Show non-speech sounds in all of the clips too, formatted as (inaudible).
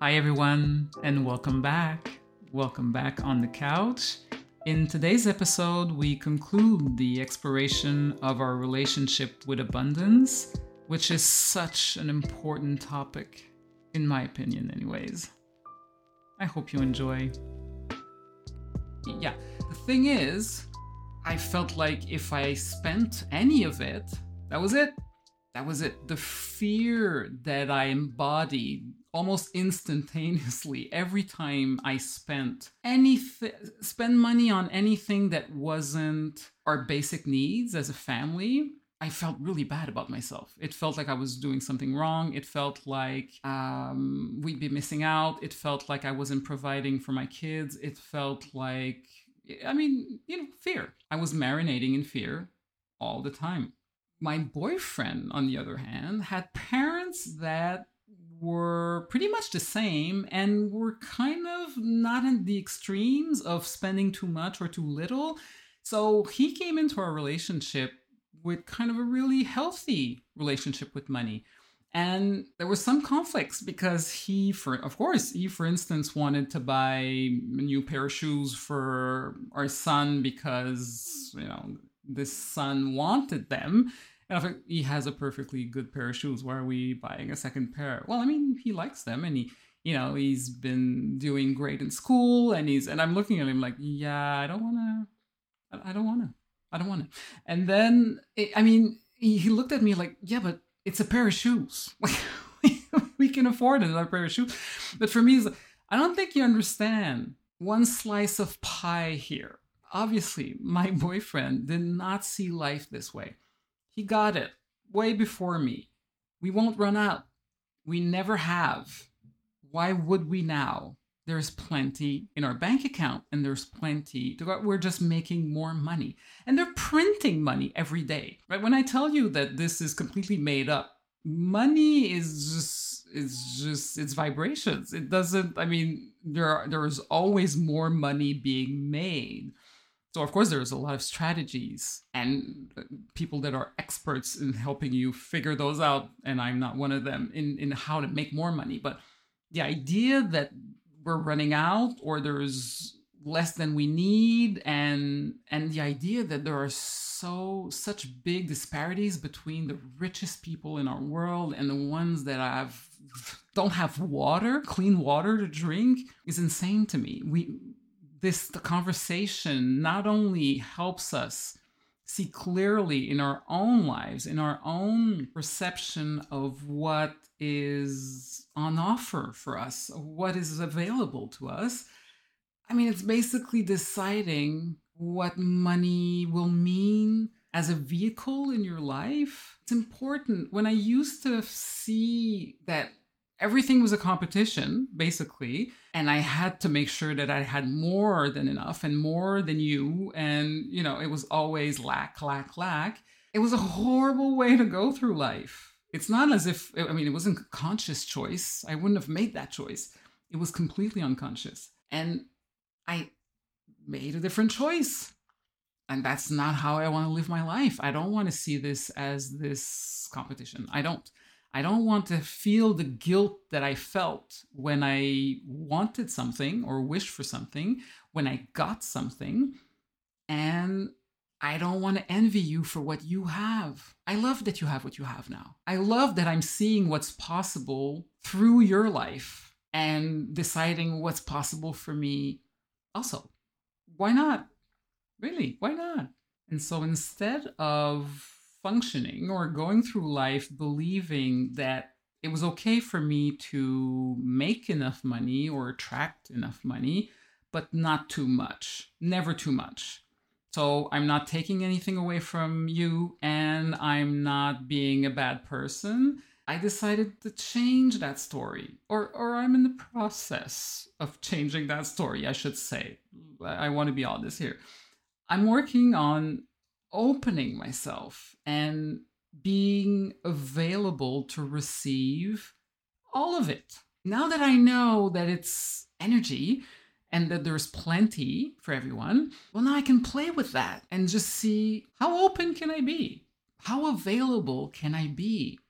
Hi, everyone, and welcome back. Welcome back on the couch. In today's episode, we conclude the exploration of our relationship with abundance, which is such an important topic, in my opinion, anyways. I hope you enjoy. Yeah, the thing is, I felt like if I spent any of it, that was it. That was it. The fear that I embodied almost instantaneously every time I spent anything, spend money on anything that wasn't our basic needs as a family. I felt really bad about myself. It felt like I was doing something wrong. It felt like um, we'd be missing out. It felt like I wasn't providing for my kids. It felt like, I mean, you know, fear. I was marinating in fear all the time. My boyfriend, on the other hand, had parents that were pretty much the same and were kind of not in the extremes of spending too much or too little. So he came into our relationship with kind of a really healthy relationship with money. And there was some conflicts because he, for of course, he, for instance, wanted to buy a new pair of shoes for our son because you know this son wanted them. And if he has a perfectly good pair of shoes, why are we buying a second pair? Well, I mean, he likes them, and he, you know, he's been doing great in school, and he's, and I'm looking at him like, yeah, I don't want to, I don't want to. I don't want to. And then, I mean, he looked at me like, yeah, but it's a pair of shoes. Like, (laughs) we can afford another pair of shoes. But for me, I don't think you understand one slice of pie here. Obviously, my (laughs) boyfriend did not see life this way. He got it way before me. We won't run out. We never have. Why would we now? there's plenty in our bank account and there's plenty to go. We're just making more money. And they're printing money every day. Right? When I tell you that this is completely made up, money is just it's just it's vibrations. It doesn't I mean there are there is always more money being made. So of course there's a lot of strategies and uh, people that are experts in helping you figure those out and I'm not one of them in in how to make more money, but the idea that we're running out or there's less than we need and and the idea that there are so such big disparities between the richest people in our world and the ones that have don't have water clean water to drink is insane to me. We this conversation not only helps us see clearly in our own lives in our own perception of what is on offer for us, what is available to us. I mean, it's basically deciding what money will mean as a vehicle in your life. It's important. When I used to see that everything was a competition, basically, and I had to make sure that I had more than enough and more than you, and, you know, it was always lack, lack, lack. It was a horrible way to go through life it's not as if I mean it wasn't a conscious choice. I wouldn't have made that choice. It was completely unconscious. And I made a different choice. And that's not how I want to live my life. I don't want to see this as this competition. I don't. I don't want to feel the guilt that I felt when I wanted something or wished for something, when I got something, and I don't want to envy you for what you have. I love that you have what you have now. I love that I'm seeing what's possible through your life and deciding what's possible for me also. Why not? Really, why not? And so instead of functioning or going through life believing that it was okay for me to make enough money or attract enough money, but not too much, never too much so I'm not taking anything away from you and I'm not being a bad person. I decided to change that story, or, or I'm in the process of changing that story, I should say. I want to be honest here. I'm working on opening myself and being available to receive all of it. Now that I know that it's energy, and that there's plenty for everyone, well, now I can play with that and just see how open can I be? How available can I be?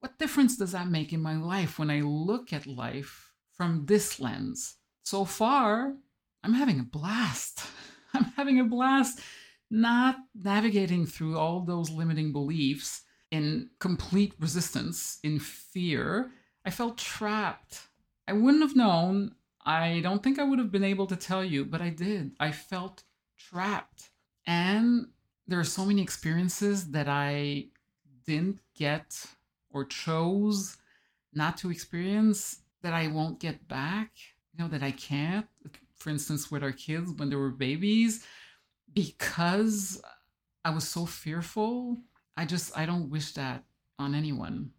What difference does that make in my life when I look at life from this lens. So far, I'm having a blast. (laughs) I'm having a blast not navigating through all those limiting beliefs in complete resistance, in fear. I felt trapped. I wouldn't have known. I don't think I would have been able to tell you, but I did. I felt trapped. And there are so many experiences that I didn't get or chose not to experience that I won't get back, you know, that I can't. For instance, with our kids when they were babies, because I was so fearful, I just, I don't wish that on anyone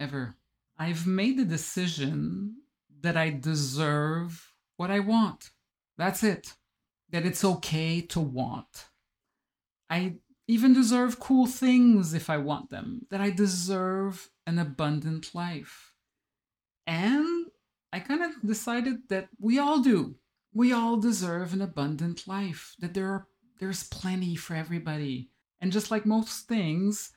ever. I've made the decision that I deserve what I want. That's it. That it's okay to want. I even deserve cool things if I want them. That I deserve an abundant life. And I kind of decided that we all do. We all deserve an abundant life. That there are there's plenty for everybody. And just like most things,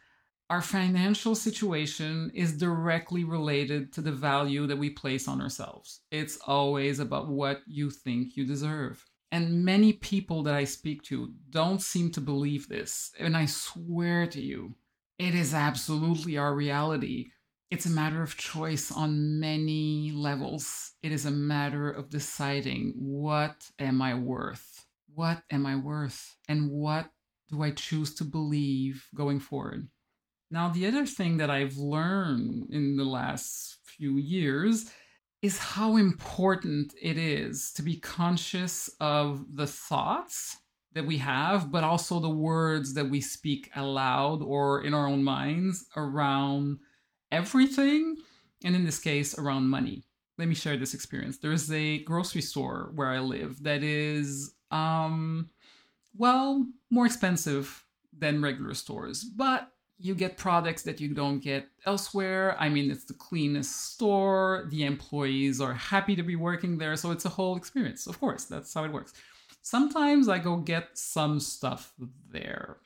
our financial situation is directly related to the value that we place on ourselves. It's always about what you think you deserve. And many people that I speak to don't seem to believe this. And I swear to you, it is absolutely our reality. It's a matter of choice on many levels. It is a matter of deciding what am I worth? What am I worth? And what do I choose to believe going forward? Now, the other thing that I've learned in the last few years is how important it is to be conscious of the thoughts that we have, but also the words that we speak aloud or in our own minds around everything, and in this case, around money. Let me share this experience. There's a grocery store where I live that is, um, well, more expensive than regular stores, but you get products that you don't get elsewhere. I mean, it's the cleanest store. The employees are happy to be working there. So it's a whole experience. Of course, that's how it works. Sometimes I go get some stuff there.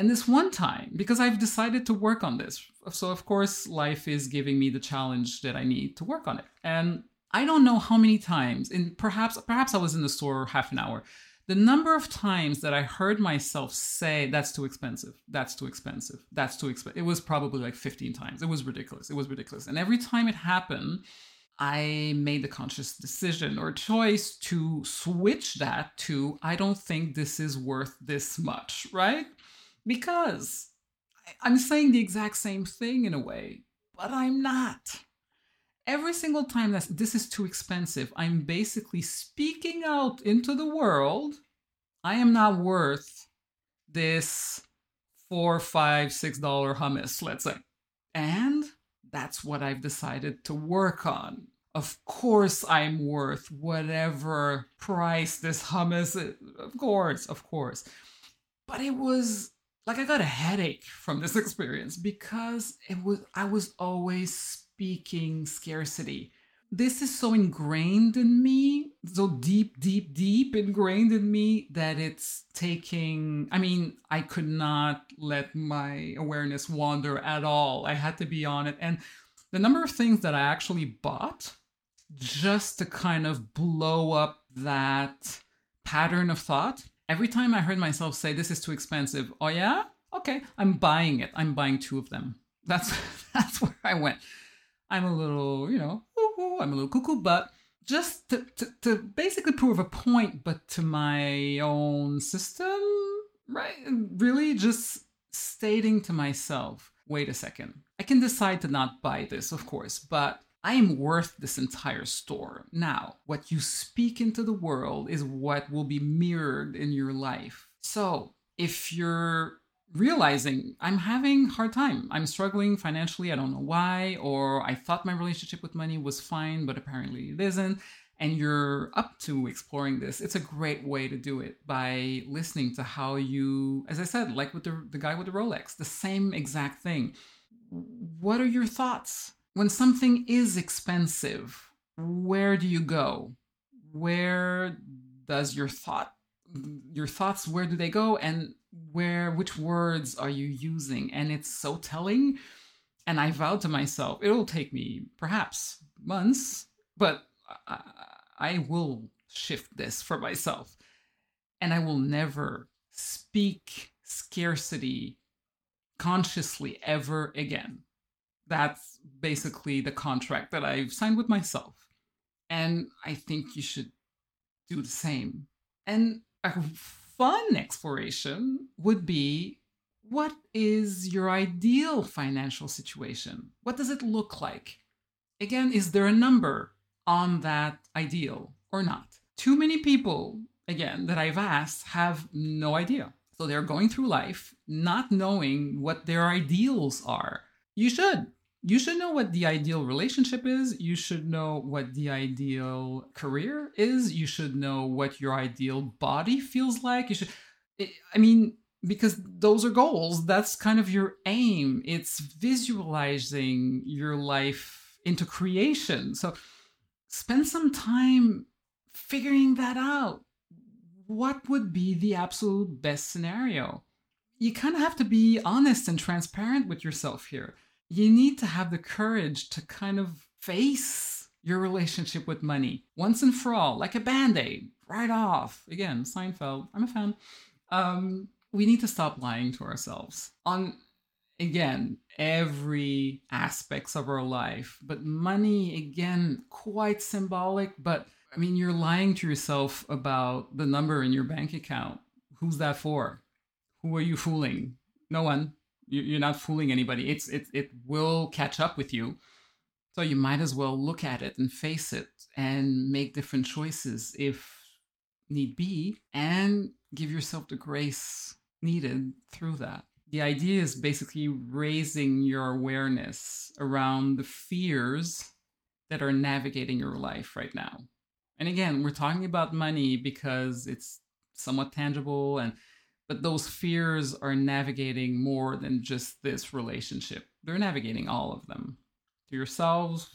And this one time, because I've decided to work on this, so of course, life is giving me the challenge that I need to work on it. And I don't know how many times, and perhaps perhaps I was in the store half an hour the number of times that I heard myself say, that's too expensive, that's too expensive, that's too expensive, it was probably like 15 times. It was ridiculous. It was ridiculous. And every time it happened, I made the conscious decision or choice to switch that to, I don't think this is worth this much, right? Because I'm saying the exact same thing in a way, but I'm not every single time that this is too expensive, I'm basically speaking out into the world. I am not worth this four, five, six dollar hummus, let's say. And that's what I've decided to work on. Of course, I'm worth whatever price this hummus is. Of course, of course. But it was like I got a headache from this (laughs) experience because it was I was always speaking scarcity. This is so ingrained in me, so deep, deep, deep ingrained in me that it's taking. I mean, I could not let my awareness wander at all. I had to be on it. And the number of things that I actually bought just to kind of blow up that pattern of thought. Every time I heard myself say, This is too expensive, oh yeah? Okay, I'm buying it. I'm buying two of them. That's (laughs) that's where I went. I'm a little, you know, I'm a little cuckoo, but just to, to, to basically prove a point, but to my own system, right? Really just stating to myself, wait a second, I can decide to not buy this, of course, but I am worth this entire store. Now, what you speak into the world is what will be mirrored in your life. So, if you're realizing I'm having hard time. I'm struggling financially. I don't know why, or I thought my relationship with money was fine, but apparently it isn't. And you're up to exploring this. It's a great way to do it by listening to how you, as I said, like with the, the guy with the Rolex, the same exact thing. What are your thoughts? When something is expensive, where do you go? Where does your thought your thoughts where do they go and where which words are you using and it's so telling and i vowed to myself it'll take me perhaps months but I, I will shift this for myself. And I will never speak scarcity consciously ever again. That's basically the contract that I've signed with myself. And I think you should do the same. And a fun exploration would be what is your ideal financial situation? What does it look like? Again, is there a number on that ideal or not? Too many people, again, that I've asked have no idea. So they're going through life not knowing what their ideals are. You should. You should know what the ideal relationship is. You should know what the ideal career is. You should know what your ideal body feels like. You should, I mean, because those are goals. That's kind of your aim. It's visualizing your life into creation. So spend some time figuring that out what would be the absolute best scenario? You kind of have to be honest and transparent with yourself here. You need to have the courage to kind of face your relationship with money once and for all, like a band aid, right off. Again, Seinfeld, I'm a fan. Um, we need to stop lying to ourselves on, again, every aspects of our life. But money, again, quite symbolic, but I mean, you're lying to yourself about the number in your bank account. Who's that for? Who are you fooling? No one. You're not fooling anybody. It's it it will catch up with you. So you might as well look at it and face it and make different choices if need be and give yourself the grace needed through that. The idea is basically raising your awareness around the fears that are navigating your life right now. And again, we're talking about money because it's somewhat tangible and but those fears are navigating more than just this relationship. They're navigating all of them to yourselves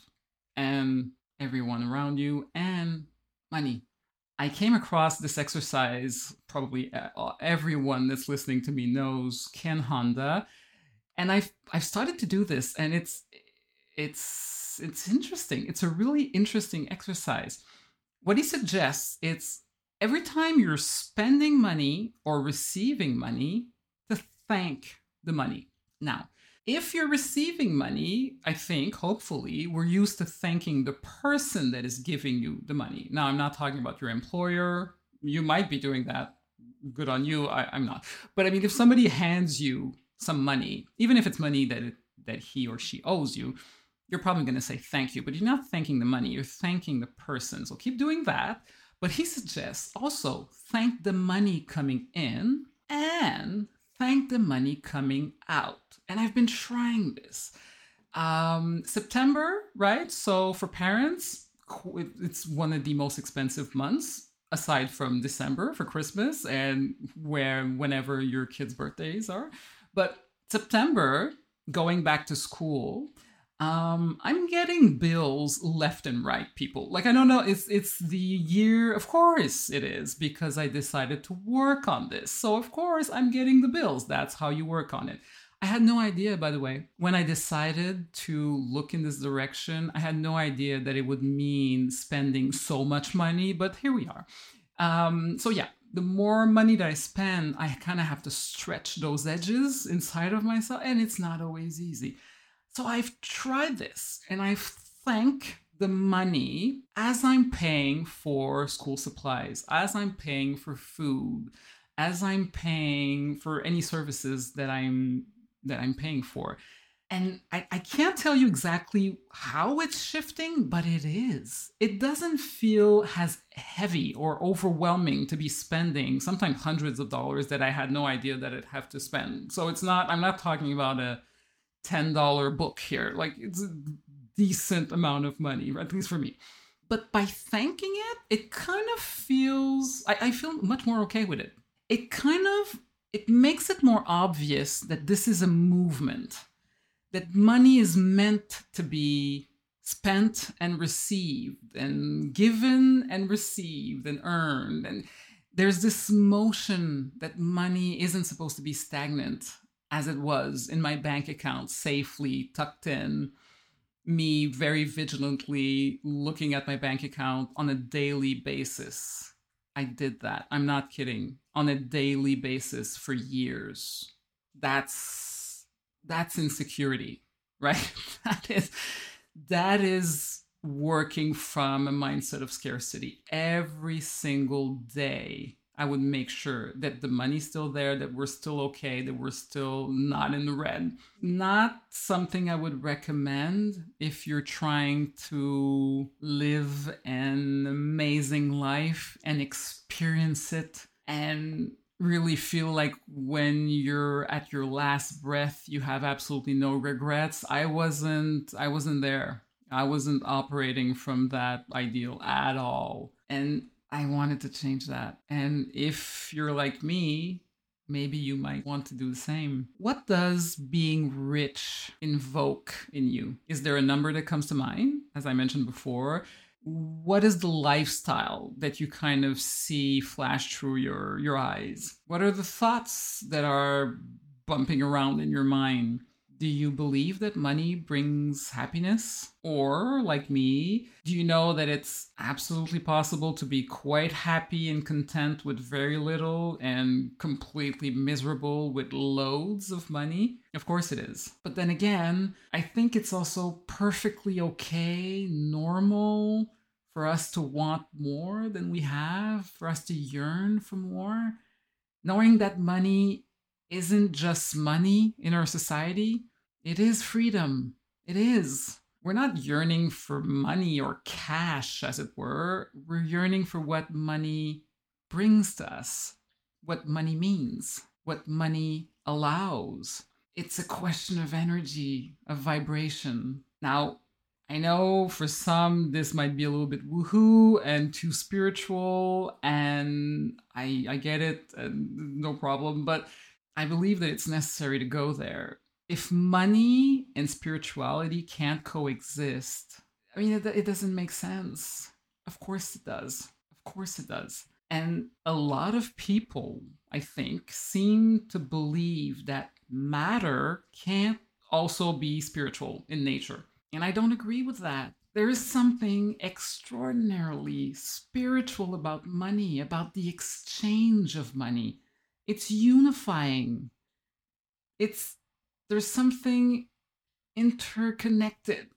and everyone around you and money. I came across this exercise, probably uh, everyone that's listening to me knows Ken Honda, and I've I've started to do this, and it's it's it's interesting. It's a really interesting exercise what he suggests it's every time you're spending money or receiving money to thank the money. Now, if you're receiving money, I think, hopefully, we're used to thanking the person that is giving you the money. Now, I'm not talking about your employer. You might be doing that. Good on you. I, am not. But I mean, if somebody hands you some money, even if it's money that, that he or she owes you, you're probably going to say thank you, but you're not thanking the money, you're thanking the person. So keep doing that. But he suggests also thank the money coming in and thank the money coming out. And I've been trying this. Um, September, right? So for parents, it's one of the most expensive months aside from December for Christmas and where whenever your kids' birthdays are. But September, going back to school, um, I'm getting bills left and right, people. Like I don't know, it's it's the year, of course it is, because I decided to work on this. So of course I'm getting the bills. That's how you work on it. I had no idea, by the way, when I decided to look in this direction, I had no idea that it would mean spending so much money, but here we are. Um, so yeah, the more money that I spend, I kind of have to stretch those edges inside of myself, and it's not always easy. So I've tried this and I thank the money as I'm paying for school supplies, as I'm paying for food, as I'm paying for any services that I'm that I'm paying for. And I, I can't tell you exactly how it's shifting, but it is. It doesn't feel as heavy or overwhelming to be spending sometimes hundreds of dollars that I had no idea that I'd have to spend. So it's not, I'm not talking about a $10 book here. Like it's a decent amount of money, at least for me. But by thanking it, it kind of feels, I, I feel much more okay with it. It kind of, it makes it more obvious that this is a movement, that money is meant to be spent and received and given and received and earned and there's this motion that money isn't supposed to be stagnant as it was in my bank account, safely tucked in, me very vigilantly looking at my bank account on a daily basis. I did that. I'm not kidding. On a daily basis for years. That's that's insecurity, (laughs) right? that is that is working from a mindset of scarcity every single day I would make sure that the money's still there, that we're still okay, that we're still not in the red. Not something I would recommend if you're trying to live an amazing life and experience it and really feel like when you're at your last breath you have absolutely no regrets. I wasn't i wasn't there. I wasn't operating from that ideal at all. And I wanted to change that. And if you're like me, maybe you might want to do the same. What does being rich invoke in you? Is there a number that comes to mind? As I mentioned before, what is the lifestyle that you kind of see flash through your your eyes? What are the thoughts that are bumping around in your mind? Do you believe that money brings happiness? Or, like me, do you know that it's absolutely possible to be quite happy and content with very little and completely miserable with loads of money? Of course it is. But then again, I think it's also perfectly okay, normal for us to want more than we have, for us to yearn for more. Knowing that money isn't just money in our society, it is freedom. It is. We're not yearning for money or cash, as it were. We're yearning for what money brings to us, what money means, what money allows. It's a question of energy, of vibration. Now, I know for some this might be a little bit woohoo and too spiritual, and I I get it, no problem. But I believe that it's necessary to go there. If money and spirituality can't coexist, I mean, it, it doesn't make sense. Of course it does. Of course it does. And a lot of people, I think, seem to believe that matter can't also be spiritual in nature. And I don't agree with that. There is something extraordinarily spiritual about money, about the exchange of money. It's unifying. It's there's something interconnected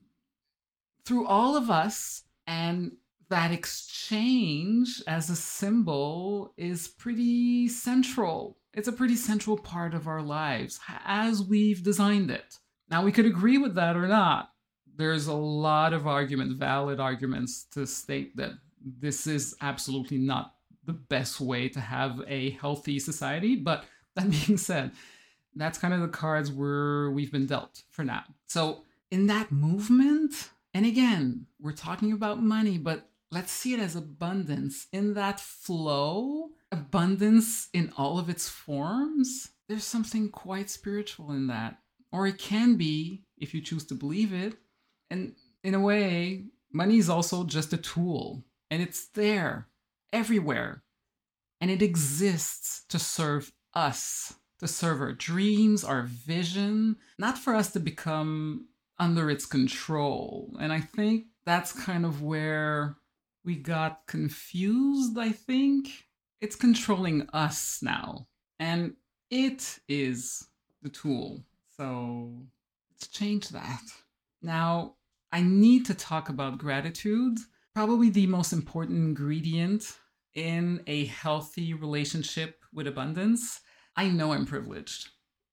through all of us and that exchange as a symbol is pretty central. It's a pretty central part of our lives as we've designed it. Now, we could agree with that or not. There's a lot of arguments, valid arguments, to state that this is absolutely not the best way to have a healthy society. But (laughs) that being said, that's kind of the cards we're we've been dealt for now. So in that movement, and again, we're talking about money, but let's see it as abundance. In that flow, abundance in all of its forms, there's something quite spiritual in that. Or it can be if you choose to believe it. And in a way, money is also just a tool, and it's there everywhere. And it exists to serve us, to serve our dreams, our vision, not for us to become under its control. And I think that's kind of where we got confused, I think. It's controlling us now. And it is the tool. So let's change that. Now, I need to talk about gratitude. Probably the most important ingredient in a healthy relationship with abundance. I know I'm privileged.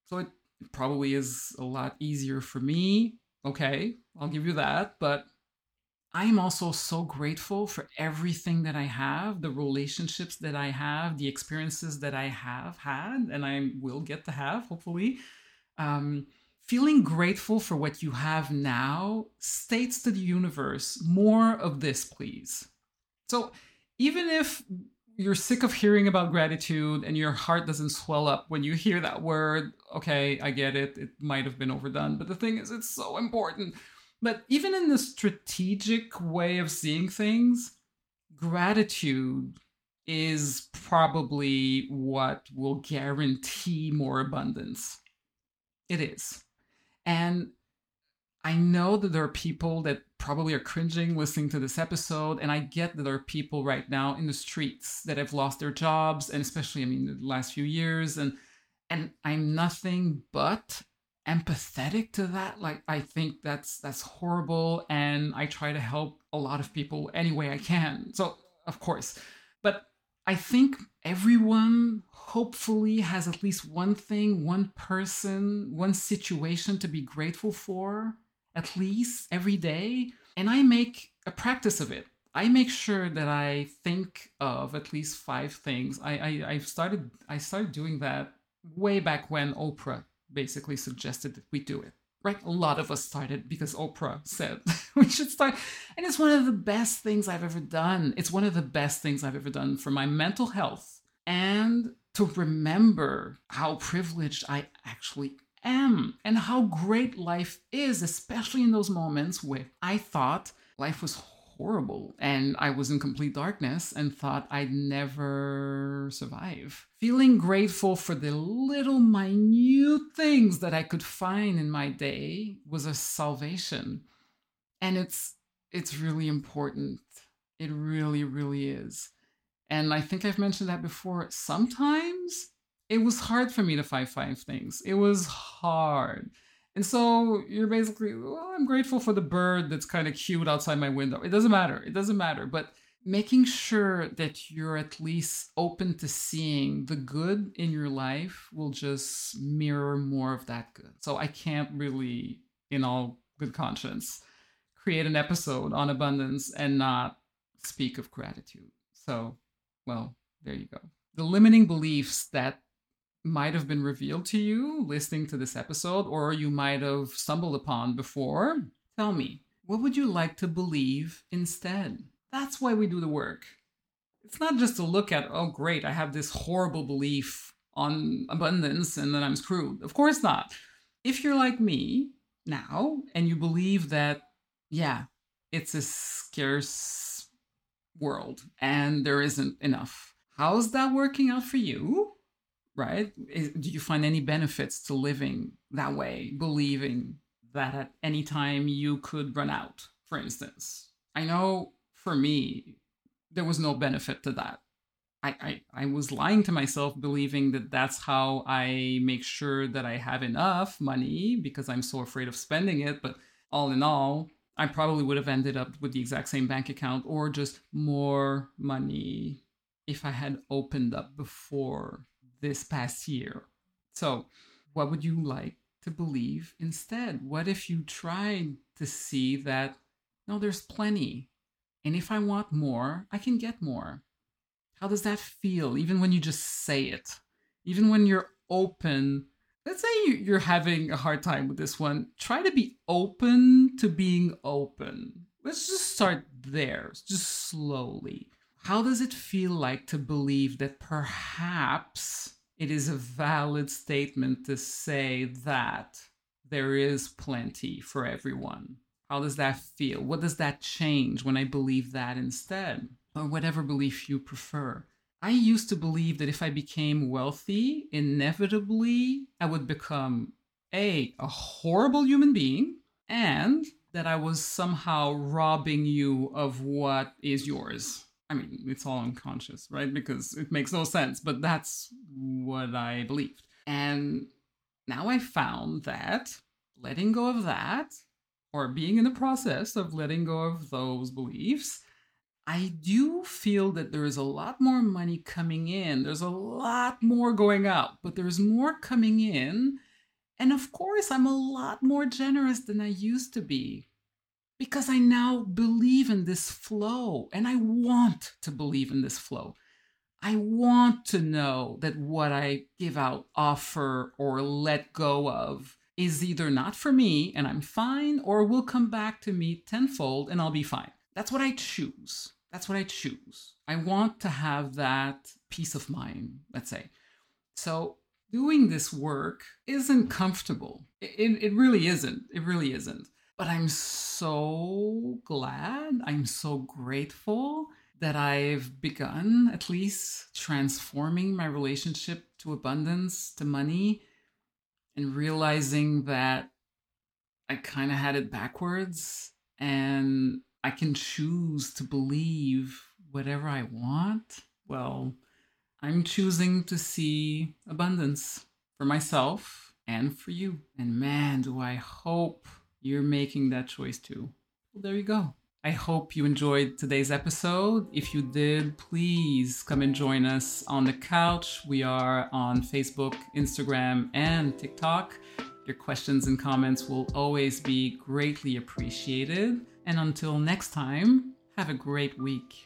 So it probably is a lot easier for me. Okay, I'll give you that. But I am also so grateful for everything that I have, the relationships that I have, the experiences that I have had, and I will get to have, hopefully. Um, feeling grateful for what you have now states to the universe more of this, please. So even if you're sick of hearing about gratitude and your heart doesn't swell up when you hear that word, okay, I get it. It might have been overdone. But the thing is, it's so important. But even in the strategic way of seeing things, gratitude is probably what will guarantee more abundance. It is. And I know that there are people that probably are cringing listening to this episode, and I get that there are people right now in the streets that have lost their jobs, and especially, I mean, the last few years, and and I'm nothing but empathetic to that. Like, I think that's that's horrible, and I try to help a lot of people any way I can. So, of course, but I think everyone hopefully has at least one thing, one person, one situation to be grateful for at least every day. And I make a practice of it. I make sure that I think of at least five things. I, I I started I started doing that way back when Oprah basically suggested that we do it. Right? A lot of us started because Oprah said (laughs) we should start. And it's one of the best things I've ever done. It's one of the best things I've ever done for my mental health and to remember how privileged I actually am and how great life is, especially in those moments where I thought life was horrible and I was in complete darkness and thought I'd never survive. Feeling grateful for the little minute things that I could find in my day was a salvation. And it's it's really important. It really really is. And I think I've mentioned that before. Sometimes it was hard for me to find five things. It was hard. And so you're basically, well, I'm grateful for the bird that's kind of cute outside my window. It doesn't matter. It doesn't matter. But making sure that you're at least open to seeing the good in your life will just mirror more of that good. So I can't really, in all good conscience, create an episode on abundance and not speak of gratitude. So, well, there you go. The limiting beliefs that might have been revealed to you listening to this episode, or you might have stumbled upon before, tell me, what would you like to believe instead? That's why we do the work. It's not just to look at, oh, great, I have this horrible belief on abundance and then I'm screwed. Of course not. If you're like me now and you believe that, yeah, it's a scarce world and there isn't enough, how's that working out for you? Right? Is, do you find any benefits to living that way, believing that at any time you could run out, for instance? I know for me, there was no benefit to that. I, I, I was lying to myself, believing that that's how I make sure that I have enough money because I'm so afraid of spending it. But all in all, I probably would have ended up with the exact same bank account or just more money if I had opened up before this past year. So, what would you like to believe instead? What if you tried to see that, no, there's plenty. And if I want more, I can get more. How does that feel, even when you just say it? Even when you're open, let's say you're having a hard time with this one, try to be open to being open. Let's just start there, just slowly. How does it feel like to believe that perhaps it is a valid statement to say that there is plenty for everyone. How does that feel? What does that change when I believe that instead? Or whatever belief you prefer. I used to believe that if I became wealthy, inevitably I would become A, a horrible human being, and that I was somehow robbing you of what is yours. I mean, it's all unconscious, right? Because it makes no sense, but that's what I believed. And now I found that letting go of that, or being in the process of letting go of those beliefs, I do feel that there is a lot more money coming in. There's a lot more going out, but there's more coming in. And of course, I'm a lot more generous than I used to be because I now believe in this flow and I want to believe in this flow. I want to know that what I give out, offer, or let go of is either not for me and I'm fine or will come back to me tenfold and I'll be fine. That's what I choose. That's what I choose. I want to have that peace of mind, let's say. So, doing this work isn't comfortable. It, it, really isn't. It really isn't. But I'm so glad, I'm so grateful that I've begun at least transforming my relationship to abundance, to money, and realizing that I kind of had it backwards and I can choose to believe whatever I want. Well, I'm choosing to see abundance for myself and for you. And man, do I hope you're making that choice too. Well, there you go. I hope you enjoyed today's episode. If you did, please come and join us on the couch. We are on Facebook, Instagram, and TikTok. Your questions and comments will always be greatly appreciated. And until next time, have a great week.